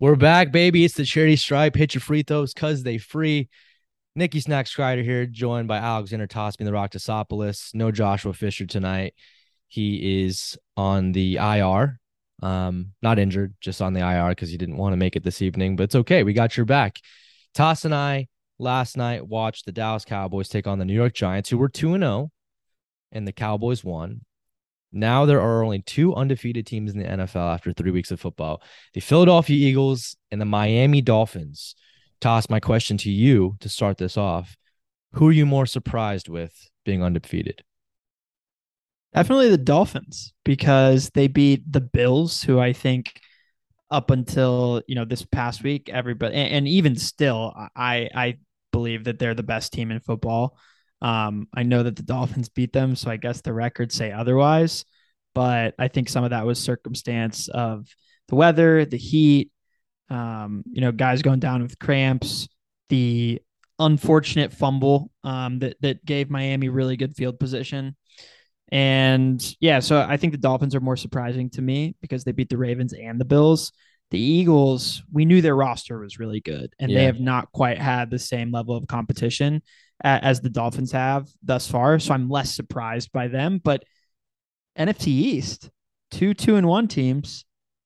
We're back, baby. It's the charity stripe. Hit your free throws because they free. Nikki Snacks Kreider here, joined by Alexander Tosby, and the Rock. No Joshua Fisher tonight. He is on the IR. Um, not injured, just on the IR because he didn't want to make it this evening, but it's okay. We got your back. Toss and I last night watched the Dallas Cowboys take on the New York Giants, who were 2 0, and the Cowboys won. Now there are only two undefeated teams in the NFL after three weeks of football the Philadelphia Eagles and the Miami Dolphins. Toss my question to you to start this off. Who are you more surprised with being undefeated? Definitely the Dolphins because they beat the Bills, who I think up until you know this past week, everybody and, and even still, I I believe that they're the best team in football. Um, I know that the Dolphins beat them, so I guess the records say otherwise. But I think some of that was circumstance of the weather, the heat, um, you know, guys going down with cramps, the unfortunate fumble um, that that gave Miami really good field position. And yeah, so I think the Dolphins are more surprising to me because they beat the Ravens and the Bills. The Eagles, we knew their roster was really good, and yeah. they have not quite had the same level of competition as the Dolphins have thus far. So I'm less surprised by them. But NFC East, two two and one teams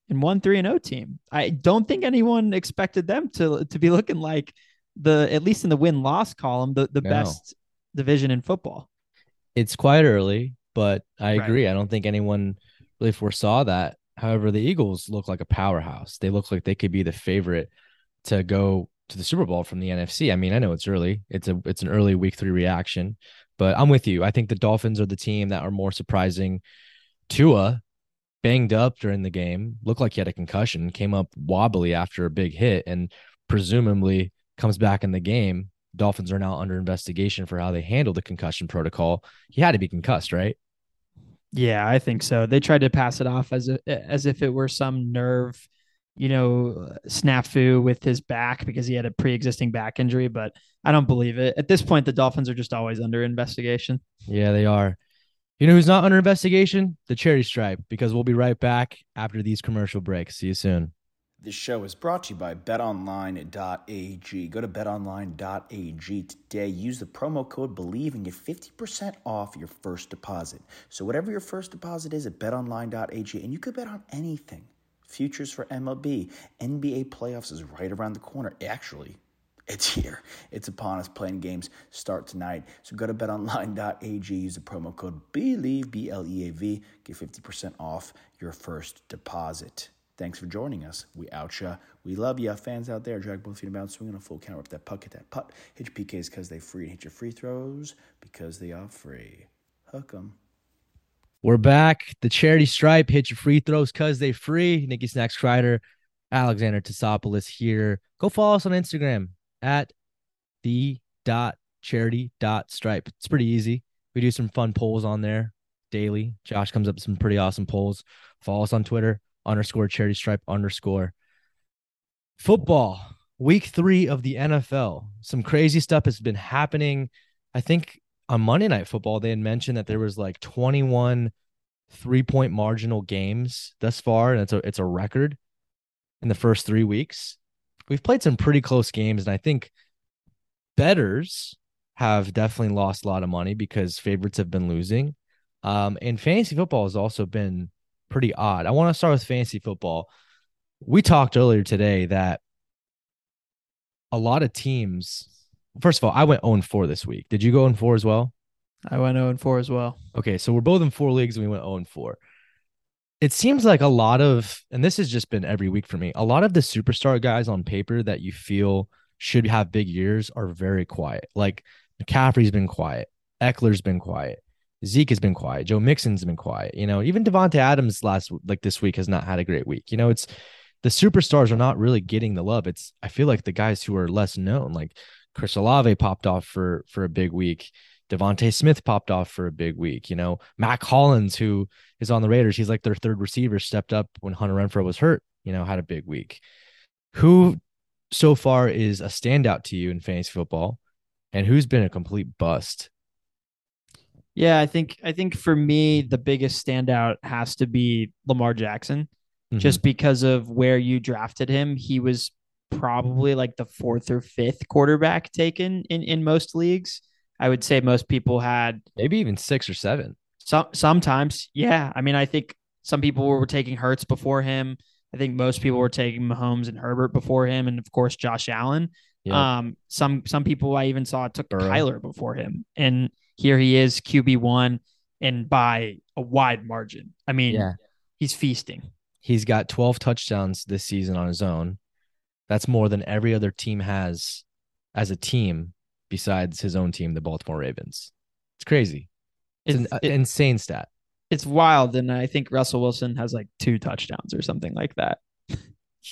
and one three and O oh team. I don't think anyone expected them to to be looking like the at least in the win loss column the the no. best division in football. It's quite early, but I agree. Right. I don't think anyone really foresaw that. However, the Eagles look like a powerhouse. They look like they could be the favorite to go to the Super Bowl from the NFC. I mean, I know it's early. It's a it's an early week 3 reaction, but I'm with you. I think the Dolphins are the team that are more surprising. Tua banged up during the game, looked like he had a concussion, came up wobbly after a big hit and presumably comes back in the game. Dolphins are now under investigation for how they handled the concussion protocol. He had to be concussed, right? Yeah, I think so. They tried to pass it off as a, as if it were some nerve you know, snafu with his back because he had a pre-existing back injury, but I don't believe it. At this point, the Dolphins are just always under investigation. Yeah, they are. You know who's not under investigation? The Charity Stripe, because we'll be right back after these commercial breaks. See you soon. This show is brought to you by betonline.ag. Go to betonline.ag today. Use the promo code BLEAV and get 50% off your first deposit. So, whatever your first deposit is at betonline.ag, and you could bet on anything futures for MLB. NBA playoffs is right around the corner. Actually, it's here. It's upon us. Playing games start tonight. So go to betonline.ag. Use the promo code BLEAV, B L E A V. Get 50% off your first deposit. Thanks for joining us. We outcha. We love ya. Fans out there, drag both feet about, swing on a full count, rip that puck, hit that putt. Hit your PKs because they free, and hit your free throws because they are free. Hook 'em. We're back. The charity stripe. Hit your free throws because they free. Nikki Snacks Kreider, Alexander Tosopoulos here. Go follow us on Instagram at the dot charity dot stripe. It's pretty easy. We do some fun polls on there daily. Josh comes up with some pretty awesome polls. Follow us on Twitter underscore charity stripe underscore football week three of the NFL. Some crazy stuff has been happening. I think on Monday Night Football, they had mentioned that there was like 21 three point marginal games thus far, and it's a it's a record in the first three weeks. We've played some pretty close games, and I think betters have definitely lost a lot of money because favorites have been losing. Um, and fantasy football has also been pretty odd. I want to start with fantasy football. We talked earlier today that a lot of teams first of all, I went 0 4 this week. Did you go 0 4 as well? I went 0 4 as well. Okay, so we're both in four leagues and we went 0 4. It seems like a lot of, and this has just been every week for me, a lot of the superstar guys on paper that you feel should have big years are very quiet. Like McCaffrey's been quiet, Ekeler's been quiet, Zeke has been quiet, Joe Mixon's been quiet. You know, even Davante Adams last like this week has not had a great week. You know, it's the superstars are not really getting the love. It's I feel like the guys who are less known, like Chris Olave popped off for for a big week. DeVonta Smith popped off for a big week. You know, Mack Hollins, who is on the Raiders, he's like their third receiver, stepped up when Hunter Renfrow was hurt. You know, had a big week. Who so far is a standout to you in fantasy football, and who's been a complete bust? Yeah, I think I think for me the biggest standout has to be Lamar Jackson, Mhm. just because of where you drafted him. He was probably like the fourth or fifth quarterback taken in in most leagues. I would say most people had maybe even six or seven. some sometimes, yeah. I mean, I think some people were taking Hurts before him. I think most people were taking Mahomes and Herbert before him, and of course Josh Allen. Yeah. Um, some some people I even saw took Burrow. Kyler before him, and here he is QB one, and by a wide margin. I mean, Yeah. he's feasting. He's got 12 touchdowns this season on his own. That's more than every other team has as a team besides his own team, the Baltimore Ravens. It's crazy. It's, It's, an it- insane stat. it's wild, and I think Russell Wilson has like two touchdowns or something like that.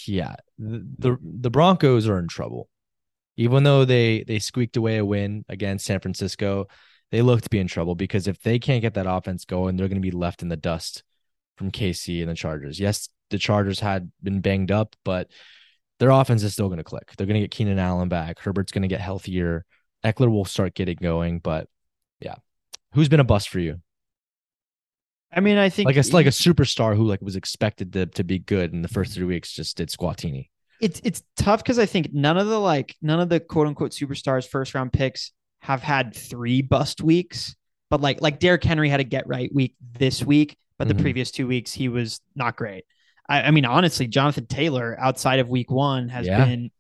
Yeah. The, the the Broncos are in trouble. Even though they they squeaked away a win against San Francisco, they look to be in trouble because if they can't get that offense going, they're going to be left in the dust from KC and the Chargers. Yes, the Chargers had been banged up, but their offense is still going to click. They're going to get Keenan Allen back. Herbert's going to get healthier. Ekeler will start getting going, but yeah. Who's been a bust for you? I mean, I think Like it's like a superstar who like was expected to to be good in the first three weeks just did squatini. it's it's tough because I think none of the like none of the quote unquote superstars first round picks have had three bust weeks. But like like Derrick Henry had a get right week this week, but the mm-hmm. previous two weeks he was not great. I, I mean, honestly, Jonathan Taylor outside of week one has Yeah. been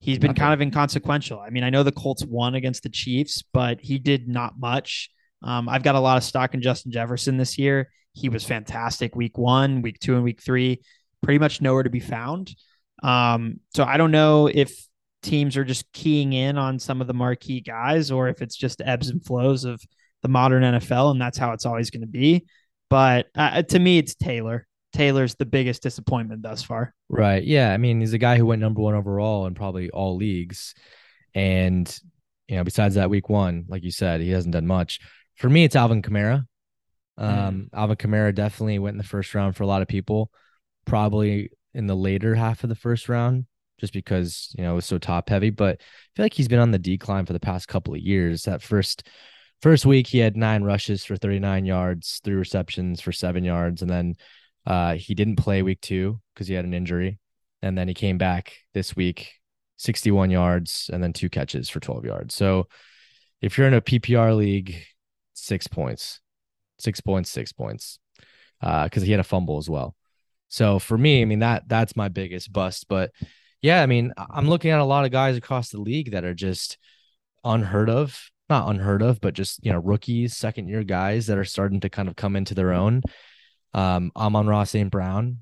he's been Nothing. kind of inconsequential. I mean, I know the Colts won against the Chiefs, but he did not much. Um, I've got a lot of stock in Justin Jefferson this year. He was fantastic week one, week two, and week three, pretty much nowhere to be found. Um, so I don't know if teams are just keying in on some of the marquee guys or if it's just ebbs and flows of the modern NFL, and that's how it's always going to be. But uh, to me, it's Taylor. Taylor's the biggest disappointment thus far. Right. Yeah. I mean, he's a guy who went number one overall in probably all leagues. And, you know, besides that week one, like you said, he hasn't done much. For me, it's Alvin Kamara. Um, Alvin Kamara definitely went in the first round for a lot of people, probably in the later half of the first round, just because, you know, it was so top heavy. But I feel like he's been on the decline for the past couple of years. That first first week he had nine rushes for 39 yards, three receptions for seven yards, and then uh, he didn't play week two because he had an injury. And then he came back this week, 61 yards and then two catches for 12 yards. So if you're in a PPR league, six points, six points, six points, because he had a fumble as well. So for me, I mean that that's my biggest bust. But yeah, I mean I'm looking at a lot of guys across the league that are just unheard of, not unheard of, but just you know rookies, second year guys that are starting to kind of come into their own. Um, Amon-Ra St. Brown.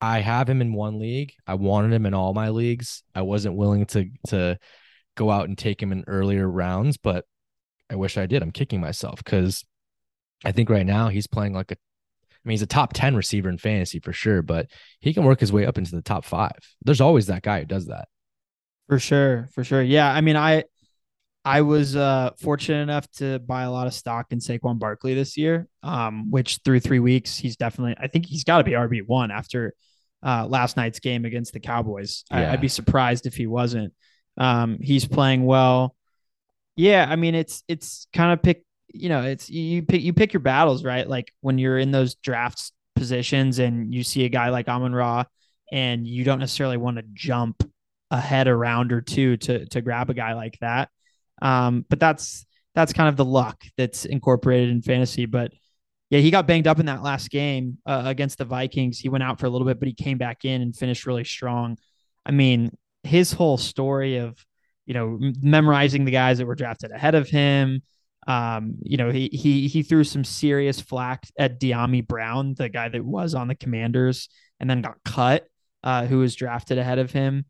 I have him in one league. I wanted him in all my leagues. I wasn't willing to to go out and take him in earlier rounds, but I wish I did. I'm kicking myself because I think right now he's playing like a I mean, he's a top 10 receiver in fantasy for sure, but he can work his way up into the top five. There's always that guy who does that. For sure, for sure. Yeah, I mean, I I was uh, fortunate enough to buy a lot of stock in Saquon Barkley this year, um, which through three weeks he's definitely. I think he's got to be RB one after uh, last night's game against the Cowboys. I, Yeah. I'd be surprised if he wasn't. Um, he's playing well. Yeah, I mean, it's it's kind of pick. You know, it's you pick you pick your battles, right? Like when you're in those drafts positions and you see a guy like Amon Ra, and you don't necessarily want to jump ahead a round or two to to grab a guy like that. Um, but that's that's kind of the luck that's incorporated in fantasy. But yeah, he got banged up in that last game uh, against the Vikings. He went out for a little bit, but he came back in and finished really strong. I mean, his whole story of you know memorizing the guys that were drafted ahead of him. Um, you know, he he he threw some serious flack at Dyami Brown, the guy that was on the Commanders and then got cut, uh, who was drafted ahead of him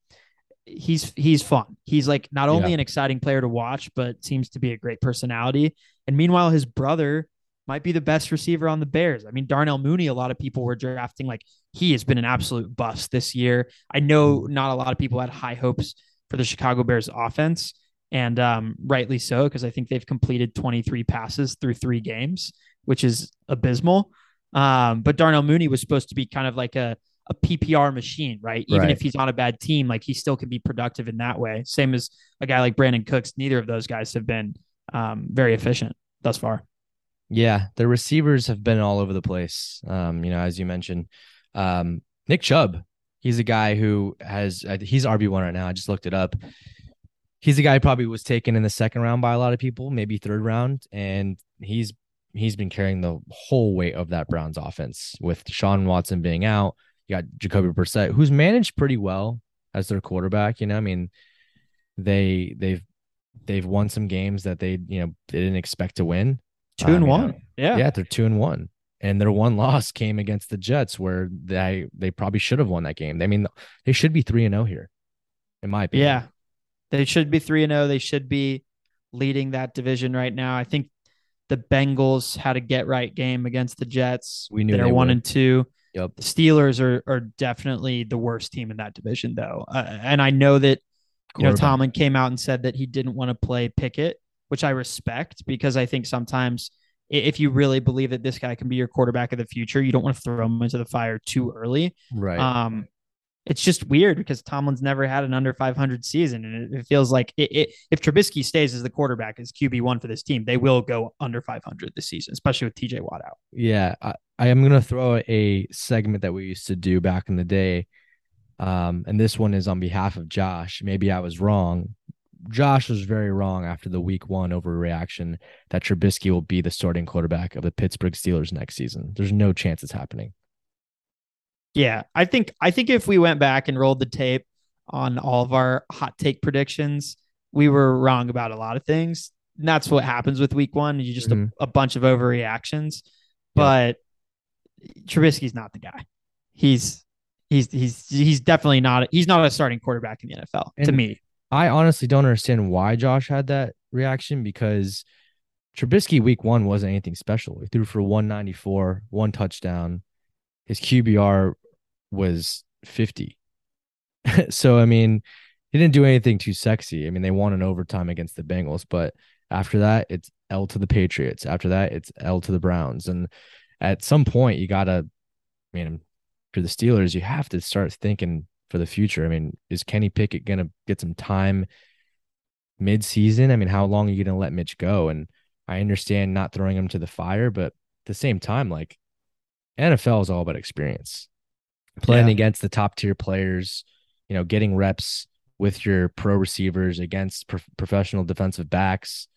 he's he's fun. He's like not only Yeah. an exciting player to watch, but seems to be a great personality. And meanwhile, his brother might be the best receiver on the Bears. I mean, Darnell Mooney, a lot of people were drafting like he has been an absolute bust this year. I know not a lot of people had high hopes for the Chicago Bears offense, and um, rightly so, because I think they've completed 23 passes through three games, which is abysmal. Um, but Darnell Mooney was supposed to be kind of like a, a PPR machine, right? Even Right. if he's on a bad team, like he still can be productive in that way. Same as a guy like Brandin Cooks. Neither of those guys have been um, very efficient thus far. Yeah, the receivers have been all over the place. Um, you know, as you mentioned, um, Nick Chubb, he's a guy who has he's RB one right now. I just looked it up. He's a guy who probably was taken in the second round by a lot of people, maybe third round, and he's he's been carrying the whole weight of that Browns offense with Sean Watson being out. You got Jacoby Brissett, who's managed pretty well as their quarterback. You know, I mean, they they've they've won some games that they you know they didn't expect to win. Two and Um, you one. know, yeah. yeah, they're two and one. And their one loss came against the Jets, where they they probably should have won that game. I mean, they should be three and zero here, in my opinion. Yeah. They should be 3 and 0. They should be leading that division right now. I think the Bengals had a get right game against the Jets. We knew they're they 1 would. and 2. Yep. The Steelers are are definitely the worst team in that division though. Uh, and I know that you know Tomlin came out and said that he didn't want to play Pickett, which I respect because I think sometimes if you really believe that this guy can be your quarterback of the future, you don't want to throw him into the fire too early. right. Um, it's just weird because Tomlin's never had an under 500 season, and it, it feels like it, it, if Trubisky stays as the quarterback as QB one for this team, they will go under 500 this season, especially with TJ Watt out. yeah, I, I am gonna throw a segment that we used to do back in the day. Um, and this one is on behalf of Josh. Maybe I was wrong. Josh was very wrong after the week one overreaction that Trubisky will be the starting quarterback of the Pittsburgh Steelers next season. There's no chance it's happening. Yeah, I think I think if we went back and rolled the tape on all of our hot take predictions, we were wrong about a lot of things. And that's what happens with week one. You just Mhm. a, a bunch of overreactions. But Trubisky's not the guy. He's he's he's he's definitely not he's not a starting quarterback in the NFL to me. I honestly don't understand why Josh had that reaction because Trubisky week one wasn't anything special. He threw for 194, one touchdown. His QBR was 50. so, I mean, he didn't do anything too sexy. I mean, they won an overtime against the Bengals, but after that, it's L to the Patriots. After that, it's L to the Browns. And at some point, you got to, I mean, for the Steelers, you have to start thinking for the future. I mean, is Kenny Pickett going to get some time mid-season? I mean, how long are you going to let Mitch go? And I understand not throwing him to the fire, but at the same time, like NFL is all about experience. Playing Yeah. against the top tier players, you know, getting reps with your pro receivers against pro- professional defensive backs,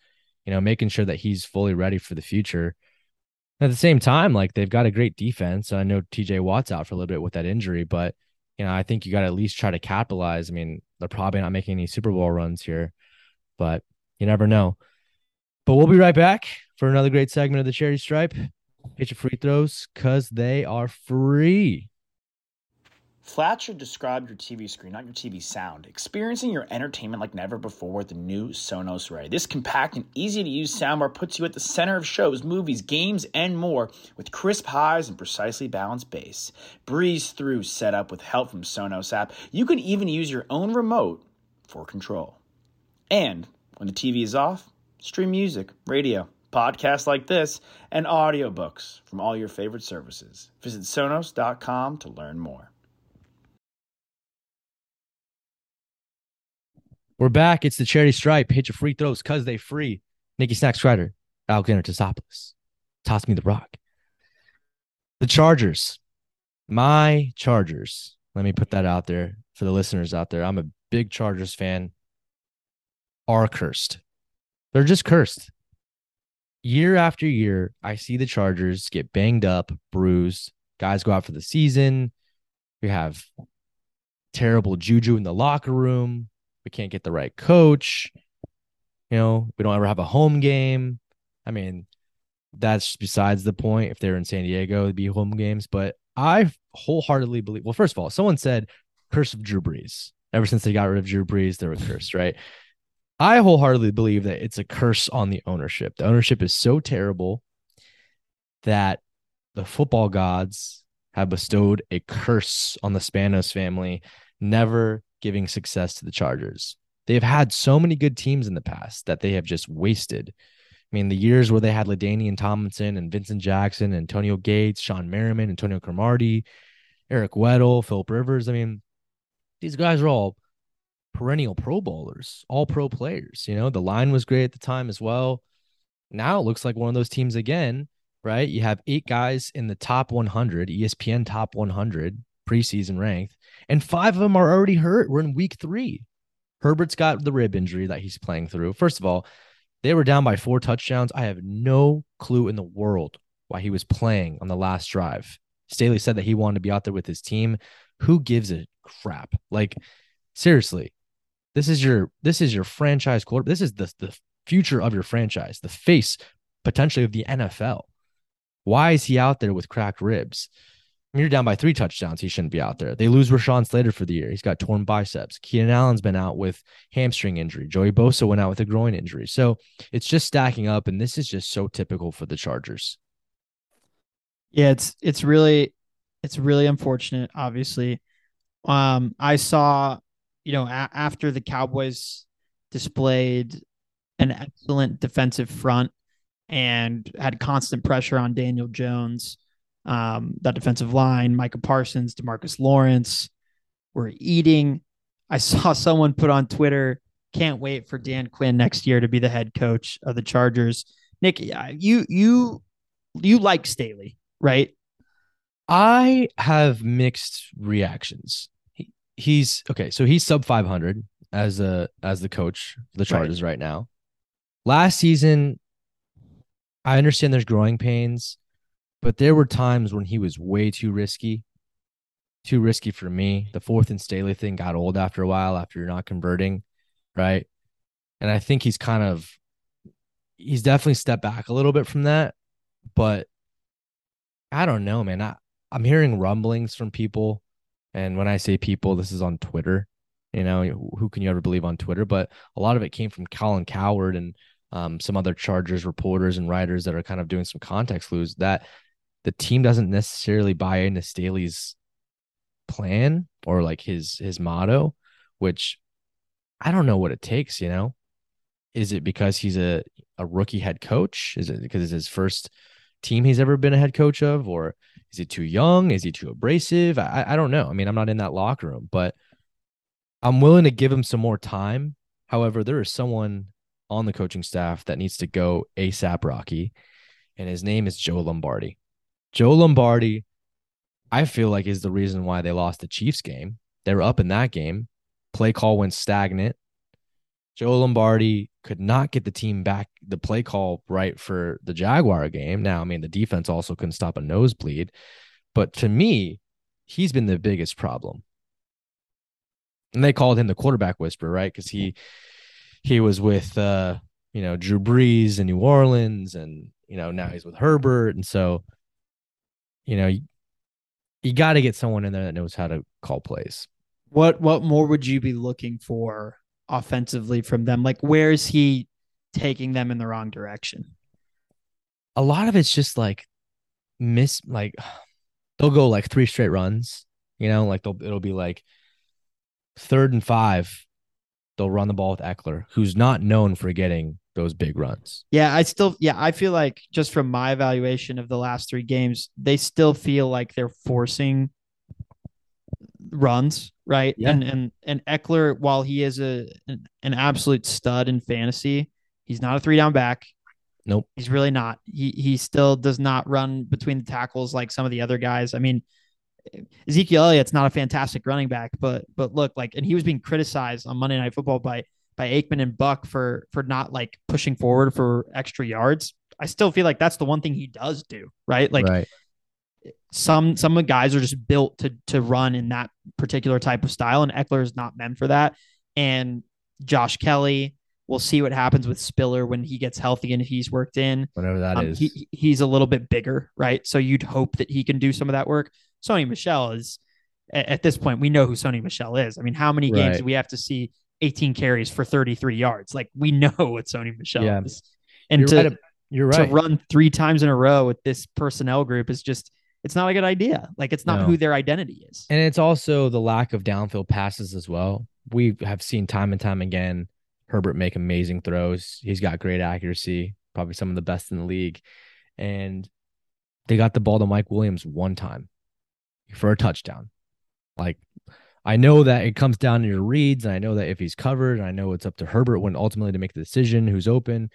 you know, making sure that he's fully ready for the future. At the same time, like they've got a great defense. I know TJ Watt's out for a little bit with that injury, but you know, I think you got to at least try to capitalize. I mean, they're probably not making any Super Bowl runs here, but you never know. But we'll be right back for another great segment of the Charity Stripe. Hit your free throws because they are free. Flat should describe your TV screen, not your TV sound. Experiencing your entertainment like never before with the new Sonos Ray. This compact and easy to use soundbar puts you at the center of shows, movies, games, and more with crisp highs and precisely balanced bass. Breeze through setup with help from Sonos app. You can even use your own remote for control. And when the TV is off, stream music, radio, podcasts like this, and audiobooks from all your favorite services. Visit Sonos.com to learn more. We're back. It's the Charity Stripe. Hit your free throws because they free. Nikki Snacks Kreider, Alexander Tosopoulos. Toss me the rock. The Chargers. My Chargers. Let me put that out there for the listeners out there. I'm a big Chargers fan. Are cursed. They're just cursed. Year after year, I see the Chargers get banged up, bruised. Guys go out for the season. We have terrible juju in the locker room. We can't get the right coach. You know, we don't ever have a home game. I mean, that's besides the point. If they're in San Diego, it'd be home games. But I wholeheartedly believe. Well, first of all, someone said curse of Drew Brees. Ever since they got rid of Drew Brees, they were cursed, right? I wholeheartedly believe that it's a curse on the ownership. The ownership is so terrible. that the football gods have bestowed a curse on the Spanos family, never giving success to the Chargers. They've had so many good teams in the past that they have just wasted. I mean, the years where they had LaDainian Tomlinson and Vincent Jackson, Antonio Gates, Shawne Merriman, Antonio Cromartie, Eric Weddle, Philip Rivers. I mean, these guys are all perennial pro bowlers, all pro players. You know, the line was great at the time as well. Now it looks like one of those teams again, right? You have eight guys in the top 100, ESPN top 100 preseason ranked, and five of them are already hurt. We're in week three. Herbert's got the rib injury that he's playing through. First of all, they were down by four touchdowns. I have no clue in the world why he was playing on the last drive. Staley said that he wanted to be out there with his team. Who gives a crap? Like, seriously, this is your this is your franchise quarter. This is the the future of your franchise, the face potentially of the NFL. Why is he out there with cracked ribs? You're down by three touchdowns. He shouldn't be out there. They lose Rashawn Slater for the year. He's got torn biceps. Keenan Allen's been out with hamstring injury. Joey Bosa went out with a groin injury. So it's just stacking up, and this is just so typical for the Chargers. Yeah, it's it's really it's really unfortunate. Obviously, um, I saw you know a- after the Cowboys displayed an excellent defensive front and had constant pressure on Daniel Jones um, that defensive line, Micah Parsons, Demarcus Lawrence were eating. I saw someone put on Twitter, can't wait for Dan Quinn next year to be the head coach of the Chargers. Nick, you you you like Staley, right? I have mixed reactions. He, he's okay, so he's sub 500 as a as the coach for the Chargers right. right now. Last season, I understand there's growing pains. But there were times when he was way too risky, too risky for me. The fourth and Staley thing got old after a while after you're not converting, right? And I think he's kind of he's definitely stepped back a little bit from that. But I don't know, man. I, I'm hearing rumblings from people. And when I say people, this is on Twitter. You know, who can you ever believe on Twitter? But a lot of it came from Colin Cowherd and um, some other Chargers reporters and writers that are kind of doing some context clues that the team doesn't necessarily buy into Staley's plan or like his his motto, which I don't know what it takes, you know. Is it because he's a, a rookie head coach? Is it because it's his first team he's ever been a head coach of? Or is he too young? Is he too abrasive? I, I don't know. I mean, I'm not in that locker room, but I'm willing to give him some more time. However, there is someone on the coaching staff that needs to go ASAP Rocky, and his name is Joe Lombardi. Joe Lombardi, I feel like is the reason why they lost the Chiefs game. They were up in that game. Play call went stagnant. Joe Lombardi could not get the team back the play call right for the Jaguar game. Now, I mean, the defense also couldn't stop a nosebleed, but to me, he's been the biggest problem. And they called him the quarterback whisperer, right? Because he he was with uh, you know, Drew Brees in New Orleans and you know, now he's with Herbert. And so you know, you, you got to get someone in there that knows how to call plays. What what more would you be looking for offensively from them? Like where is he taking them in the wrong direction? A lot of it's just like miss like they'll go like three straight runs, you know, like they'll it'll be like third and five. They'll run the ball with Ekeler, who's not known for getting those big runs. Yeah, I still yeah, I feel like just from my evaluation of the last 3 games, they still feel like they're forcing runs, right? Yeah. And and and Ekeler while he is a an, an absolute stud in fantasy, he's not a three down back. Nope. He's really not. He he still does not run between the tackles like some of the other guys. I mean, Ezekiel Elliott's not a fantastic running back, but but look, like and he was being criticized on Monday Night Football by by Aikman and Buck for for not like pushing forward for extra yards. I still feel like that's the one thing he does do, right? Like right. some some guys are just built to to run in that particular type of style, and Ekeler is not meant for that. And Josh Kelley, we'll see what happens with Spiller when he gets healthy and he's worked in. Whatever that um, is. He, he's a little bit bigger, right? So you'd hope that he can do some of that work. Sony Michel is at this point, we know who Sony Michel is. I mean, how many games right. do we have to see 18 carries for 33 yards. Like we know what Sony Michel yeah. is. And to, right, You're right. to run three times in a row with this personnel group is just it's not a good idea. Like it's not No. who their identity is. And it's also the lack of downfield passes as well. We have seen time and time again Herbert make amazing throws. He's got great accuracy, probably some of the best in the league. And they got the ball to Mike Williams one time for a touchdown. Like, I know that it comes down to your reads, and I know that if he's covered, and I know it's up to Herbert when ultimately to make the decision who's open.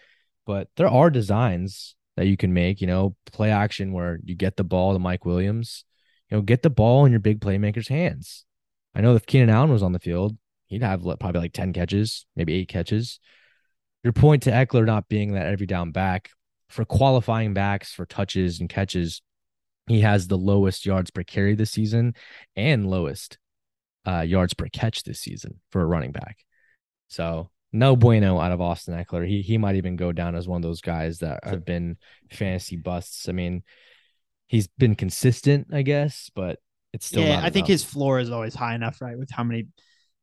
But there are designs that you can make, you know, play action where you get the ball to Mike Williams you know, get the ball in your big playmakers' hands. I know if Keenan Allen was on the field, he'd have probably like 10 catches, maybe eight catches. Your point to Ekeler not being that every down back for qualifying backs for touches and catches, he has the lowest yards per carry this season and lowest uh, yards per catch this season for a running back. So no bueno out of Austin Ekeler. He he might even go down as one of those guys that have been fantasy busts. I mean, he's been consistent, I guess, but it's still yeah, I think his floor is always high enough, right? With how many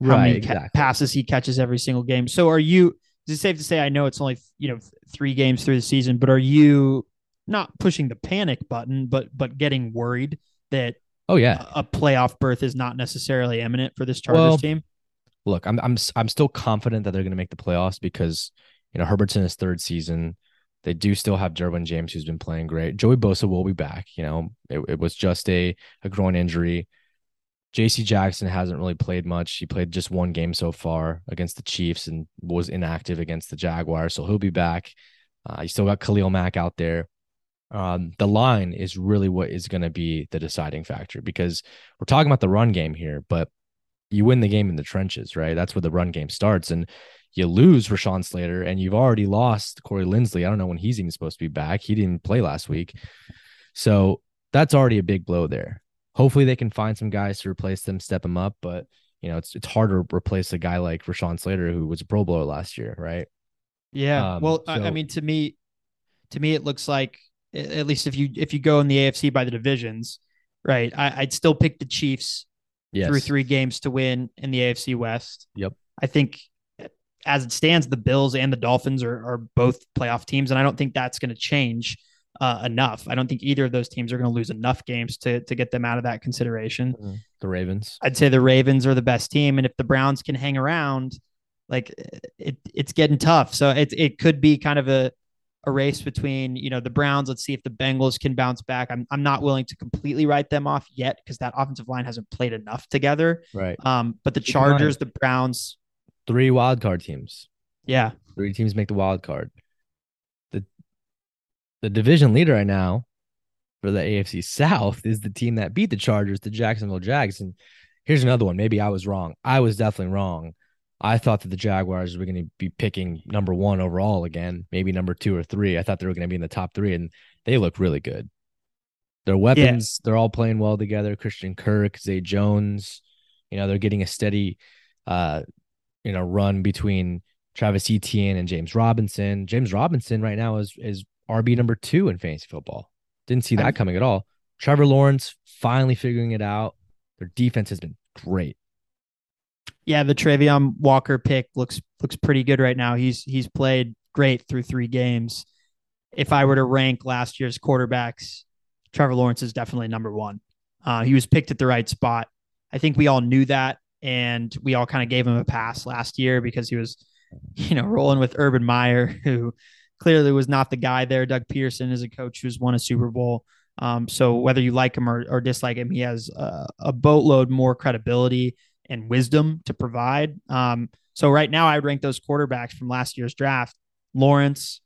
how right many ca- exactly. passes he catches every single game. So are you is it safe to say I know it's only you know three games through the season, but are you not pushing the panic button, but but getting worried that Oh yeah. a playoff berth is not necessarily imminent for this Chargers Well, team? Look, I'm I'm I'm still confident that they're going to make the playoffs because you know Herbert's in his third season. They do still have Derwin James, who's been playing great. Joey Bosa will be back. You know, it, it was just a a groin injury. J.C. Jackson hasn't really played much. He played just one game so far against the Chiefs and was inactive against the Jaguars, so he'll be back. Uh, you still got Khalil Mack out there. Um, the line is really what is going to be the deciding factor because we're talking about the run game here, but you win the game in the trenches, right? That's where the run game starts. And you lose Rashawn Slater and you've already lost Corey Linsley. I don't know when he's even supposed to be back. He didn't play last week. So that's already a big blow there. Hopefully they can find some guys to replace them, step them up. But you know, it's it's hard to replace a guy like Rashawn Slater who was a Pro Bowler last year, right? Yeah. Um, well, I, I mean, to me, to me, it looks like at least if you if you go in the AFC by the divisions, right? I, I'd still pick the Chiefs Yes. through three games to win in the AFC West. Yep. I think as it stands, the Bills and the Dolphins are, are both playoff teams, and I don't think that's going to change uh, enough. I don't think either of those teams are going to lose enough games to to get them out of that consideration. Mhm. The Ravens. I'd say the Ravens are the best team, and if the Browns can hang around, like it, it's getting tough. So it it could be kind of a a race between you know the Browns. Let's see if the Bengals can bounce back. I'm I'm not willing to completely write them off yet because that offensive line hasn't played enough together. Right. Um, but the Keep in mind- Chargers, the Browns, Three wild card teams. yeah, Three teams make the wild card. The the division leader right now for the AFC South is the team that beat the Chargers, the Jacksonville Jags. And here's another one. Maybe I was wrong. I was definitely wrong. I thought that the Jaguars were going to be picking number one overall again, maybe number two or three. I thought they were going to be in the top three, and they look really good. Their weapons, they're all playing well together. Christian Kirk, Zay Jones, you know, they're getting a steady uh, you know, run between Travis Etienne and James Robinson. James Robinson right now is is RB number two in fantasy football. Didn't see that coming at all. Trevor Lawrence finally figuring it out. Their defense has been great. Yeah. The Travon Walker pick looks looks pretty good right now. He's he's played great through three games. If I were to rank last year's quarterbacks, Trevor Lawrence is definitely number one. Uh, he was picked at the right spot. I think we all knew that, and we all kind of gave him a pass last year because he was, you know, rolling with Urban Meyer, who clearly was not the guy there. Doug Pederson is a coach who's won a Super Bowl. Um, so whether you like him or, or dislike him, he has a, a boatload more credibility and wisdom to provide. Um, so right now, I would rank those quarterbacks from last year's draft. Lawrence,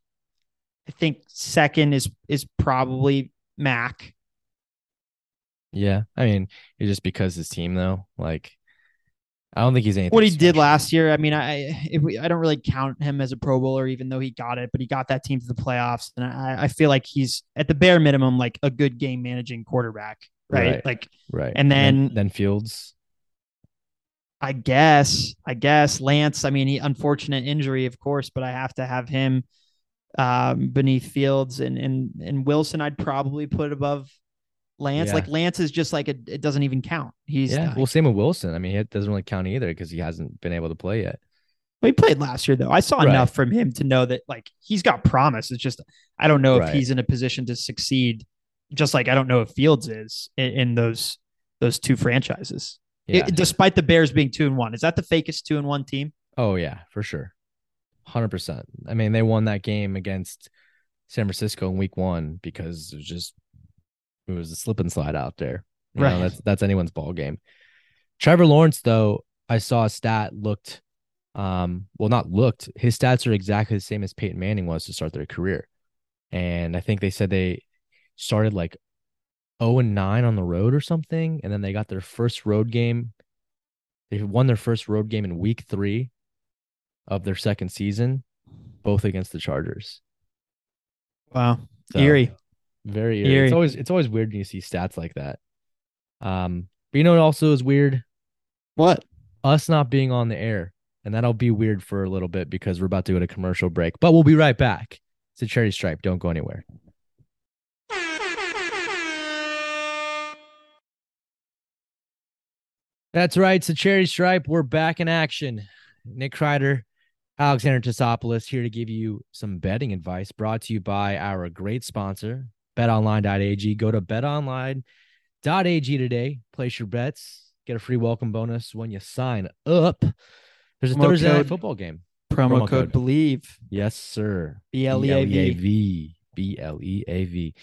I think second is is probably Mac. Yeah, I mean, it's just because his team though. Like, I don't think he's anything. What he did last year, I mean, I if we, I don't really count him as a Pro Bowler, even though he got it, but he got that team to the playoffs, and I, I feel like he's at the bare minimum like a good game managing quarterback, right? Right. Like right? and then- then Fields. I guess, I guess Lance. I mean, he unfortunate injury, of course, but I have to have him um, beneath Fields and and and Wilson. I'd probably put above Lance. Yeah. Like Lance is just like a, it doesn't even count. He's Yeah, well, same with Wilson. I mean, it doesn't really count either because he hasn't been able to play yet. Well, he played last year though. I saw Right. enough from him to know that like he's got promise. It's just I don't know if he's in a position to succeed. Just like I don't know if Fields is in, in those those two franchises. Yeah. It- despite the Bears being two and one, is that the fakest two and one team? oh yeah, for sure. 100%. I mean, they won that game against San Francisco in week 1 because it was just it was a slip and slide out there. You know, Right. that's that's anyone's ball game. Trevor Lawrence though, I saw a stat looked um well not looked. His stats are exactly the same as Peyton Manning was to start their career. And I think they said they started like 0 and 9 on the road or something and then they got their first road game. They won their first road game in week 3 of their second season both against the Chargers. Wow, So, eerie. Very eerie. Eerie. It's always it's always weird when you see stats like that. Um, but you know what also is weird? What? Us not being on the air. And that'll be weird for a little bit because we're about to go to commercial break. But we'll be right back. It's a charity stripe. Don't go anywhere. That's right. It's a charity stripe. We're back in action. Nick Kreider, Alexander Tasopoulos here to give you some betting advice brought to you by our great sponsor, betonline.ag. Go to betonline.ag today, place your bets, get a free welcome bonus when you sign up. There's a Promo Thursday night football game. Promo, Promo code, code. believe Yes, sir. B L E A V. B L E A V.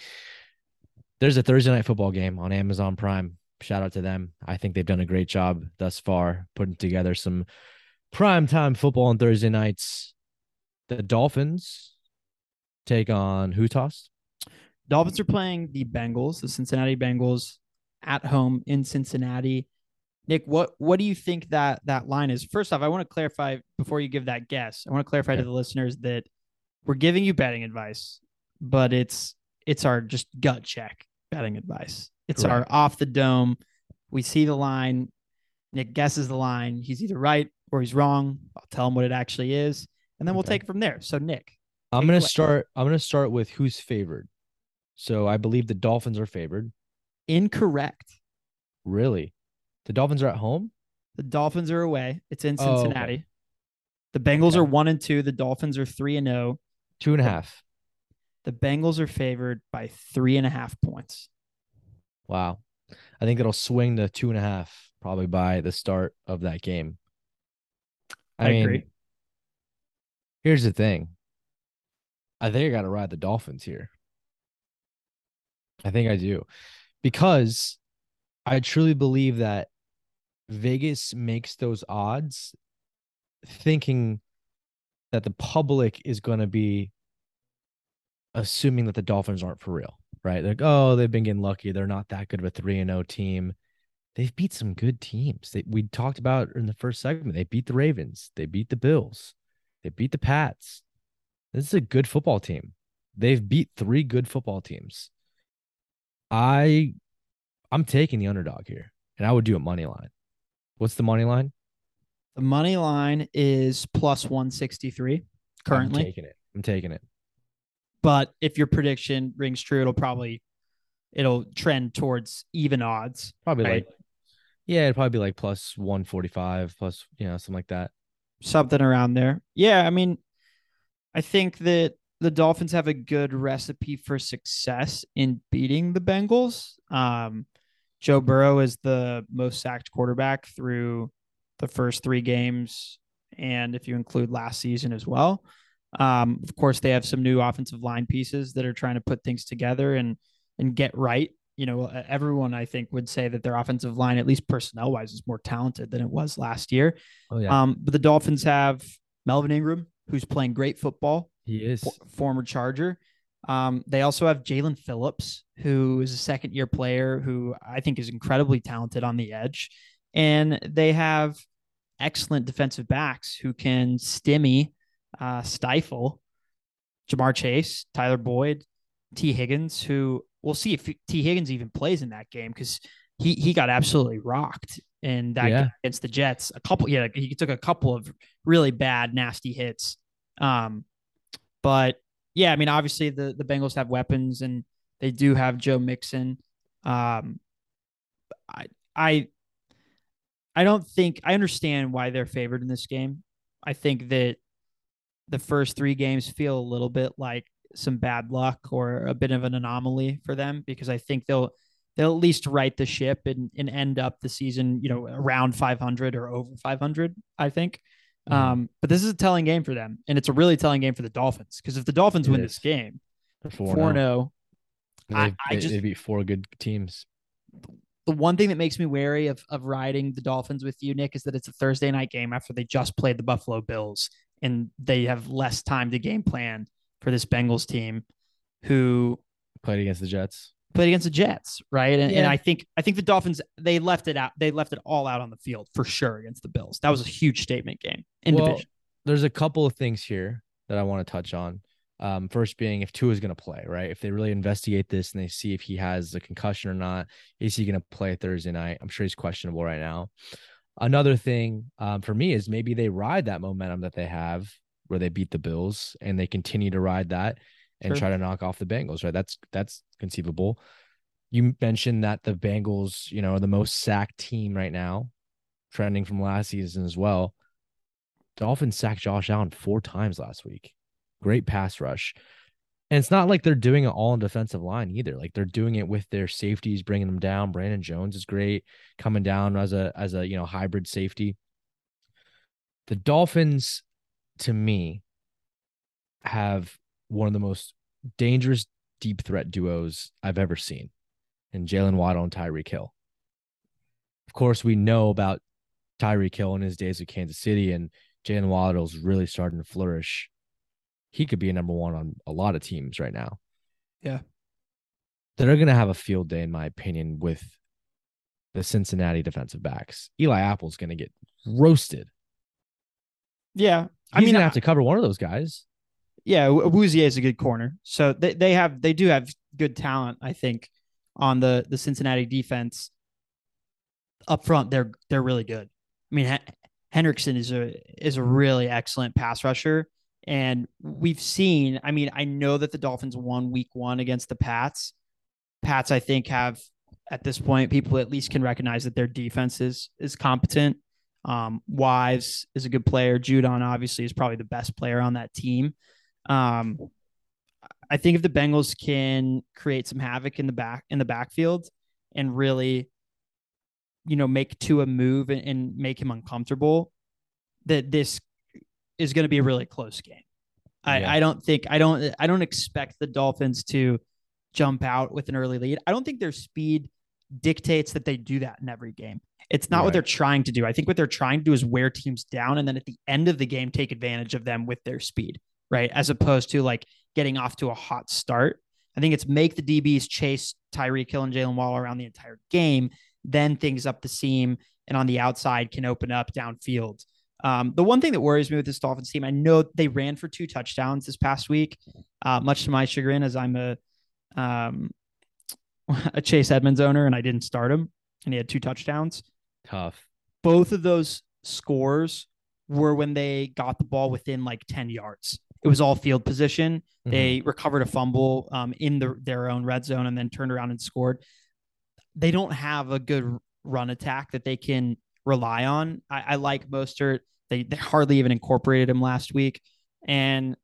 There's a Thursday night football game on Amazon Prime. Shout out to them. I think they've done a great job thus far putting together some prime time football on Thursday nights. The Dolphins take on who tossed? Dolphins are playing the Bengals, the Cincinnati Bengals, at home in Cincinnati. Nick, what what do you think that that line is? First off, I want to clarify before you give that guess. I want to clarify to the listeners that we're giving you betting advice, but it's it's our just gut check betting advice. It's our off the dome. We see the line. Nick guesses the line. He's either right or he's wrong. I'll tell him what it actually is, and then we'll Okay. take it from there. So, Nick, I'm gonna start. I'm gonna start with who's favored. So I believe the Dolphins are favored. incorrect. Really, the Dolphins are at home. The Dolphins are away. It's in Oh, okay. Cincinnati. The Bengals Okay. are one and two. The Dolphins are three and zero. Two and a half. The Bengals are favored by three and a half points. Wow. I think it'll swing to two and a half probably by the start of that game. I, I mean, agree. here's the thing. I think I got to ride the Dolphins here. I think I do because I truly believe that Vegas makes those odds thinking that the public is going to be assuming that the Dolphins aren't for real, right? Like, oh, they've been getting lucky. They're not that good of a 3 and 0 team. They've beat some good teams. They, we talked about in the first segment. They beat the Ravens. They beat the Bills. They beat the Pats. This is a good football team. They've beat three good football teams. I I'm taking the underdog here. And I would do a money line. What's the money line? The money line is plus 163 currently. I'm currently. taking it. I'm taking it. But if your prediction rings true, it'll probably it'll trend towards even odds. Probably Right. like yeah, it'd probably be like plus 145, plus, you know, something like that. something around there. Yeah, I mean, I think that the Dolphins have a good recipe for success in beating the Bengals. Um, Joe Burrow is the most sacked quarterback through the first three games, and if you include last season as well. Um, of course, they have some new offensive line pieces that are trying to put things together and and get right. You know, everyone I think would say that their offensive line, at least personnel wise, is more talented than it was last year. Oh yeah. Um, but the Dolphins have Melvin Ingram, who's playing great football, he is. for- former Charger. Um, they also have Jaelan Phillips, who is a second year player who I think is incredibly talented on the edge. And they have excellent defensive backs who can stimmy, uh, stifle Ja'Marr Chase, Tyler Boyd, Tee Higgins, who we'll see if Tee Higgins even plays in that game because he he got absolutely rocked in that Yeah. game against the Jets. A couple, yeah, he took a couple of really bad, nasty hits. Um, but yeah, I mean, obviously the the Bengals have weapons and they do have Joe Mixon. Um, I I I don't think I understand why they're favored in this game. I think that the first three games feel a little bit like some bad luck or a bit of an anomaly for them because I think they'll they'll at least right the ship and, and end up the season, you know, around 500 or over 500, I think. Mm-hmm. Um, but this is a telling game for them, and it's a really telling game for the Dolphins because if the Dolphins it win is. this game, 4 0, I, I just they beat four good teams. The one thing that makes me wary of of riding the Dolphins with you, Nick, is that it's a Thursday night game after they just played the Buffalo Bills, and they have less time to game plan for this Bengals team, who played against the Jets played against the Jets, right? And, yeah. and, I think I think the Dolphins they left it out. They left it all out on the field for sure against the Bills. That was a huge statement game in well, division. There's a couple of things here that I want to touch on. Um, first being if Tua is going to play, right? If they really investigate this and they see if he has a concussion or not, is he going to play Thursday night? I'm sure he's questionable right now. Another thing um, for me is maybe they ride that momentum that they have where they beat the Bills and they continue to ride that and sure. try to knock off the Bengals, right? That's that's conceivable. You mentioned that the Bengals, you know, are the most sacked team right now, trending from last season as well. Dolphins sacked Josh Allen four times last week. Great pass rush. And it's not like they're doing it all on defensive line either. Like they're doing it with their safeties, bringing them down. Brandon Jones is great coming down as a as a you know hybrid safety. The Dolphins, to me, have one of the most dangerous deep threat duos I've ever seen, and Jalen Waddle and Tyreek Hill. Of course, we know about Tyreek Hill in his days with Kansas City, and Jalen Waddle's really starting to flourish. He could be a number one on a lot of teams right now. Yeah. They're going to have a field day, in my opinion, with the Cincinnati defensive backs. Eli Apple's going to get roasted. Yeah. I He's mean, I have to cover one of those guys yeah, Awuzie is a good corner. So they, they have they do have good talent, I think, on the the Cincinnati defense. Up front, they're they're really good. I mean, Hendrickson is a is a really excellent pass rusher, and we've seen. I mean, I know that the Dolphins won Week One against the Pats. Pats, I think, have at this point people at least can recognize that their defense is is competent. Um, Wise is a good player. Judon obviously is probably the best player on that team. Um, I think if the Bengals can create some havoc in the back in the backfield and really, you know, make Tua move and, and make him uncomfortable, that this is going to be a really close game. I, I don't think I don't I don't expect the Dolphins to jump out with an early lead. I don't think their speed dictates that they do that in every game. It's not right. what they're trying to do. I think what they're trying to do is wear teams down and then at the end of the game take advantage of them with their speed right? As opposed to like getting off to a hot start. I think it's make the DBs chase Tyreek Hill and Jalen Waddle around the entire game, then things up the seam and on the outside can open up downfield. Um, the one thing that worries me with this Dolphins team, I know they ran for two touchdowns this past week, uh, much to my chagrin, as I'm a um, a Chase Edmonds owner and I didn't start him, and he had two touchdowns. Tough. Both of those scores were when they got the ball within like 10 yards. It was all field position. Mm-hmm. They recovered a fumble um, in the, their own red zone and then turned around and scored. They don't have a good run attack that they can rely on. I, I like Mostert. They, they hardly even incorporated him last week. And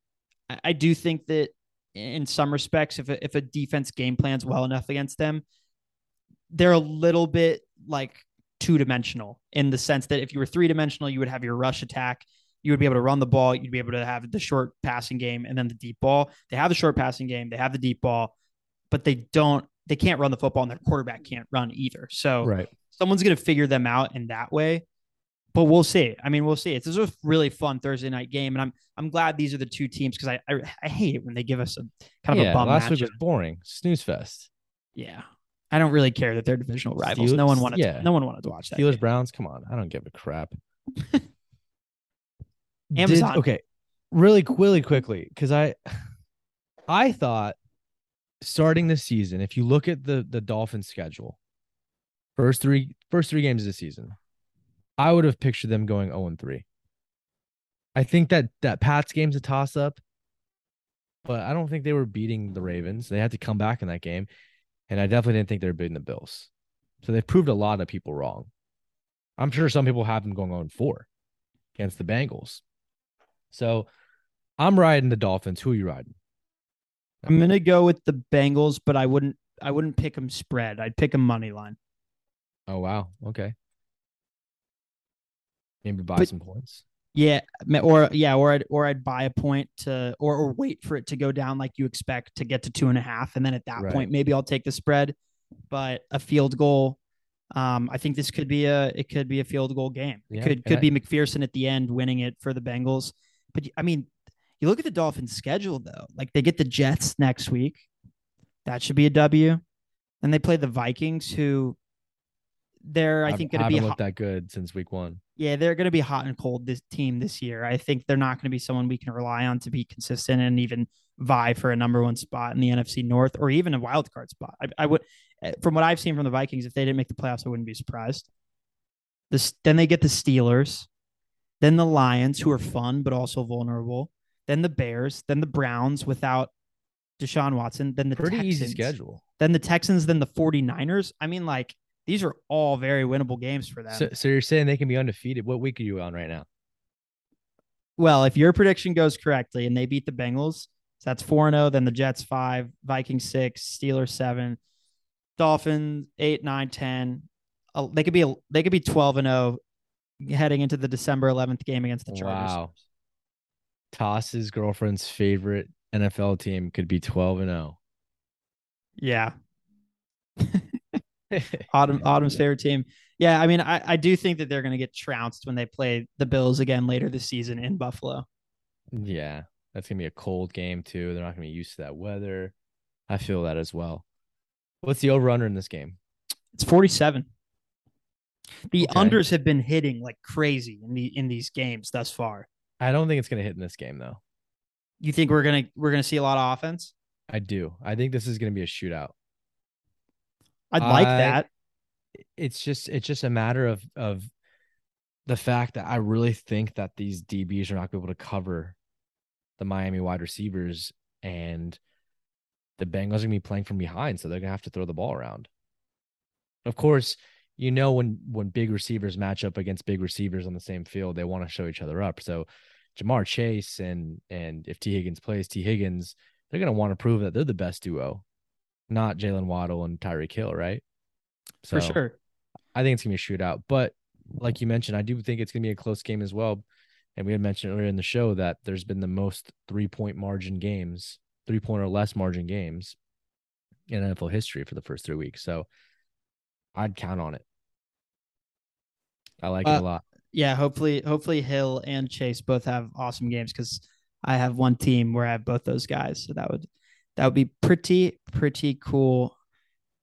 I, I do think that in some respects, if a, if a defense game plans well enough against them, they're a little bit like two dimensional in the sense that if you were three dimensional, you would have your rush attack you would be able to run the ball. You'd be able to have the short passing game and then the deep ball. They have the short passing game. They have the deep ball, but they don't. They can't run the football, and their quarterback can't run either. So right. someone's going to figure them out in that way. But we'll see. I mean, we'll see. It's a really fun Thursday night game, and I'm I'm glad these are the two teams because I, I, I hate it when they give us a kind of yeah, a bum. Last matchup. week was boring, snooze fest. Yeah, I don't really care that they're divisional rivals. Steelers, no one wanted. Yeah. To, no one wanted to watch that. Steelers game. Browns. Come on, I don't give a crap. Amazon. Did, okay, really, really quickly, because I, I thought starting this season, if you look at the the Dolphins schedule, first three first three games of the season, I would have pictured them going 0 and 3. I think that that Pats game's a toss up, but I don't think they were beating the Ravens. They had to come back in that game, and I definitely didn't think they were beating the Bills. So they proved a lot of people wrong. I'm sure some people have them going oh on four against the Bengals. So I'm riding the Dolphins. Who are you riding? I'm gonna go with the Bengals, but I wouldn't I wouldn't pick them spread. I'd pick them money line. Oh wow. Okay. Maybe buy But- some points. Yeah, or yeah, or I'd or I'd buy a point to or or wait for it to go down like you expect to get to two and a half, and then at that Right. point maybe I'll take the spread. But a field goal, um, I think this could be a it could be a field goal game. Yeah, It could could I- be McPherson at the end winning it for the Bengals. But I mean, you look at the Dolphins' schedule though. Like they get the Jets next week, that should be a W. And they play the Vikings, who they're I think going to haven't be looked hot, that good since week one. Yeah they're going to be hot and cold this team this year. I think they're not going to be someone we can rely on to be consistent and even vie for a number one spot in the NFC North or even a wild card spot. I, I would, eh, from what I've seen from the Vikings, if they didn't make the playoffs, I wouldn't be surprised. This then they get the Steelers, then the Lions, who are fun but also vulnerable, then the Bears, then the Browns without Deshaun Watson, then the Pretty Texans, easy schedule. then the Texans, then the 49ers. I mean, like these are all very winnable games for them. So, so you're saying they can be undefeated? What week are you on right now? well, if your prediction goes correctly and they beat the Bengals, so that's 4 0, then the Jets 5, Vikings 6, Steelers 7, Dolphins 8, 9, 10. Uh, they could be they could be 12 and 0 heading into the December 11th game against the Chargers. Wow. Toss's girlfriend's favorite NFL team could be 12 and oh. 0. Yeah. Autumn Autumn's favorite team. Yeah, I mean, I, I do think that they're going to get trounced when they play the Bills again later this season in Buffalo. yeah. That's going to be a cold game, too. They're not going to be used to that weather. I feel that as well. What's the over under in this game? It's 47. The Okay. unders have been hitting like crazy in the in these games thus far. I don't think it's going to hit in this game, though. You think we're gonna we're gonna see a lot of offense? I do. I think this is going to be a shootout. I'd like I- that. it's just it's just a matter of of the fact that I really think that these DBs are not going to be able to cover the Miami wide receivers and the Bengals are going to be playing from behind, so they're going to have to throw the ball around. Of course, you know when when big receivers match up against big receivers on the same field, they want to show each other up. So Ja'Marr Chase and and if Tee Higgins plays Tee Higgins, they're going to want to prove that they're the best duo, not Jalen Waddle and Tyreek Hill, right? for sure. I think it's gonna be a shootout. But like you mentioned, I do think it's gonna be a close game as well. And we had mentioned earlier in the show that there's been the most three point margin games, three point or less margin games in NFL history for the first three weeks. So I'd count on it. I like it Uh, a lot. Yeah, hopefully hopefully Hill and Chase both have awesome games because I have one team where I have both those guys. So that would that would be pretty, pretty cool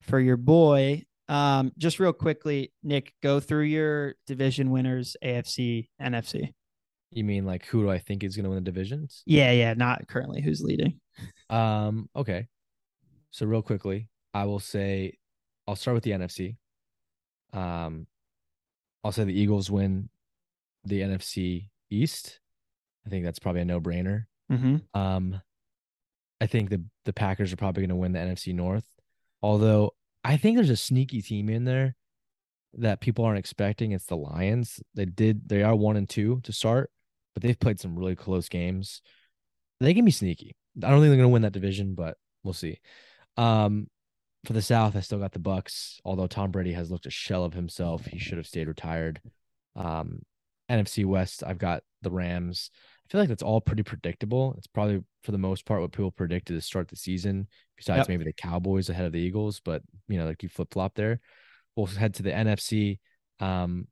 for your boy. Um, just real quickly, Nick, go through your division winners, AFC, NFC. You mean like who do I think is gonna win the divisions? Yeah, yeah, not currently who's leading. Um, okay. So real quickly, I will say I'll start with the NFC. Um, I'll say the Eagles win the NFC East. I think that's probably a no-brainer. Mm-hmm. Um, I think the the Packers are probably going to win the NFC North. Although I think there's a sneaky team in there that people aren't expecting. It's the Lions. They did they are one and two to start, but they've played some really close games. They can be sneaky. I don't think they're going to win that division, but we'll see. Um, for the South, I still got the Bucs. Although Tom Brady has looked a shell of himself, he should have stayed retired. Um, NFC West, I've got the Rams. I feel like that's all pretty predictable. It's probably for the most part what people predicted to start the season, besides Yep. maybe the Cowboys ahead of the Eagles, but you know, like you flip flop there. We'll head to the NFC. Um,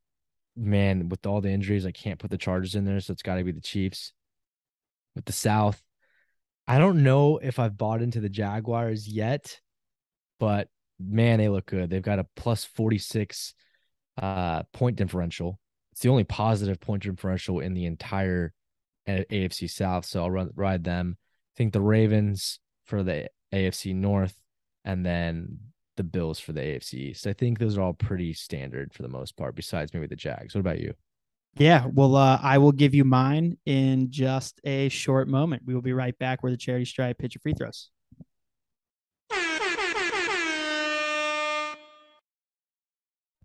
man, with all the injuries, I can't put the Chargers in there, so it's got to be the Chiefs. With the South, I don't know if I've bought into the Jaguars yet, but man, they look good. They've got a plus 46 uh point differential. It's the only positive point differential in the entire A- AFC South, so I'll run, ride them. I think the Ravens for the AFC North and then the Bills for the AFC East. I think those are all pretty standard for the most part, besides maybe the Jags. What about you? Yeah, well, uh, I will give you mine in just a short moment. We will be right back where the charity stripe pitch your free throws.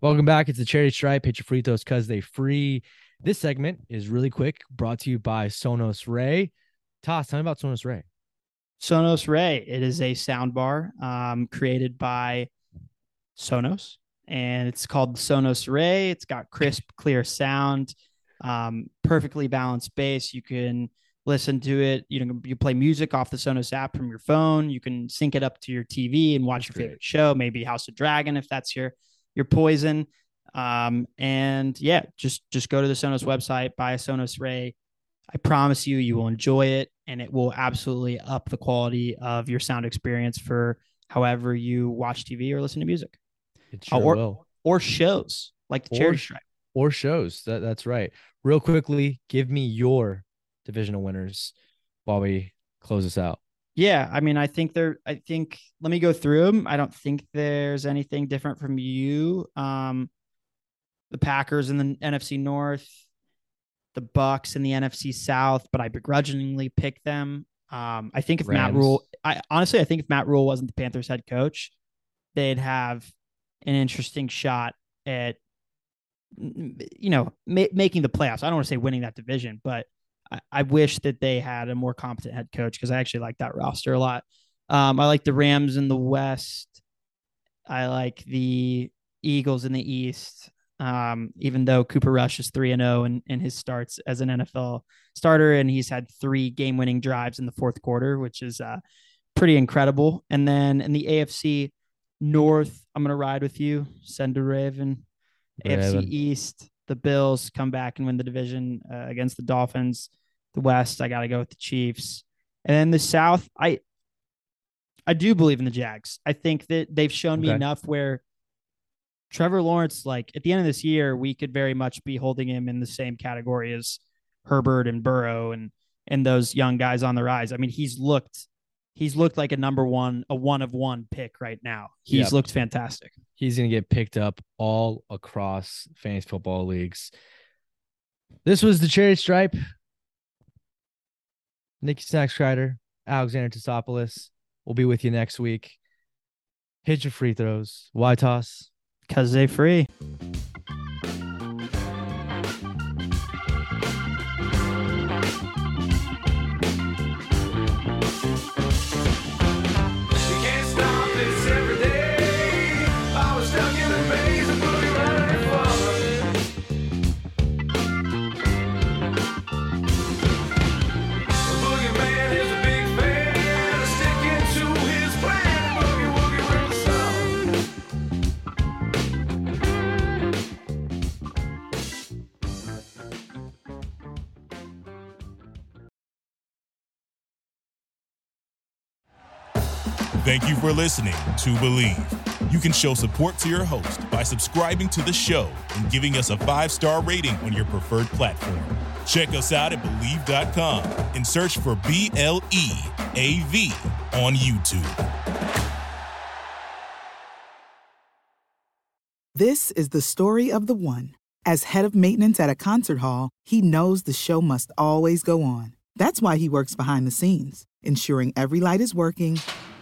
Welcome back. It's the Charity Stripe. Hit your free throws because they free. This segment is really quick, brought to you by Sonos Ray. Toss, tell me about Sonos Ray. Sonos Ray. It is a sound bar um, created by Sonos, and it's called Sonos Ray. It's got crisp, clear sound, um, perfectly balanced bass. You can listen to it. You know, you play music off the Sonos app from your phone. You can sync it up to your TV and watch That's your favorite show, maybe House of Dragon if that's your your poison. Um, and yeah, just just go to the Sonos website, buy a Sonos Ray. I promise you, you will enjoy it, and it will absolutely up the quality of your sound experience for however you watch TV or listen to music It sure or- will. or shows like the Or Charity Stripe. Or shows. That, that's right. Real quickly, give me your divisional winners while we close this out. Yeah, I mean, I think there. I think let me go through them. I don't think there's anything different from you. Um, the Packers in the NFC North, the Bucs in the NFC South, but I begrudgingly picked them. Um, I think if Matt Rhule, I honestly, I think if Matt Rhule wasn't the Panthers head coach, they'd have an interesting shot at, you know, ma- making the playoffs. I don't want to say winning that division, but I, I wish that they had a more competent head coach because I actually like that roster a lot. Um, I like the Rams in the West. I like the Eagles in the East. Um, even though Cooper Rush is three and zero in in his starts as an NFL starter, and he's had three game winning drives in the fourth quarter, which is uh, pretty incredible. And then in the AFC North, I'm gonna ride with you. Send a Raven. AFC East, the Bills come back and win the division uh, against the Dolphins. The West, I got to go with the Chiefs. And then the South, I I do believe in the Jags. I think that they've shown me Okay. enough where Trevor Lawrence, like at the end of this year, we could very much be holding him in the same category as Herbert and Burrow and and those young guys on the rise. I mean, he's looked he's looked like a number one, a one of one pick right now. He's Yep. looked fantastic. He's going to get picked up all across fantasy football leagues. This was the Charity Stripe. Nikki Snacks Kreider, Alexander Tosopoulos. We'll be with you next week. Hit your free throws. Why toss? Cause they free. Thank you for listening to Bleav. You can show support to your host by subscribing to the show and giving us a five star rating on your preferred platform. Check us out at Bleav.com and search for B L E A V on YouTube. This is the story of the one. As head of maintenance at a concert hall, he knows the show must always go on. That's why he works behind the scenes, ensuring every light is working,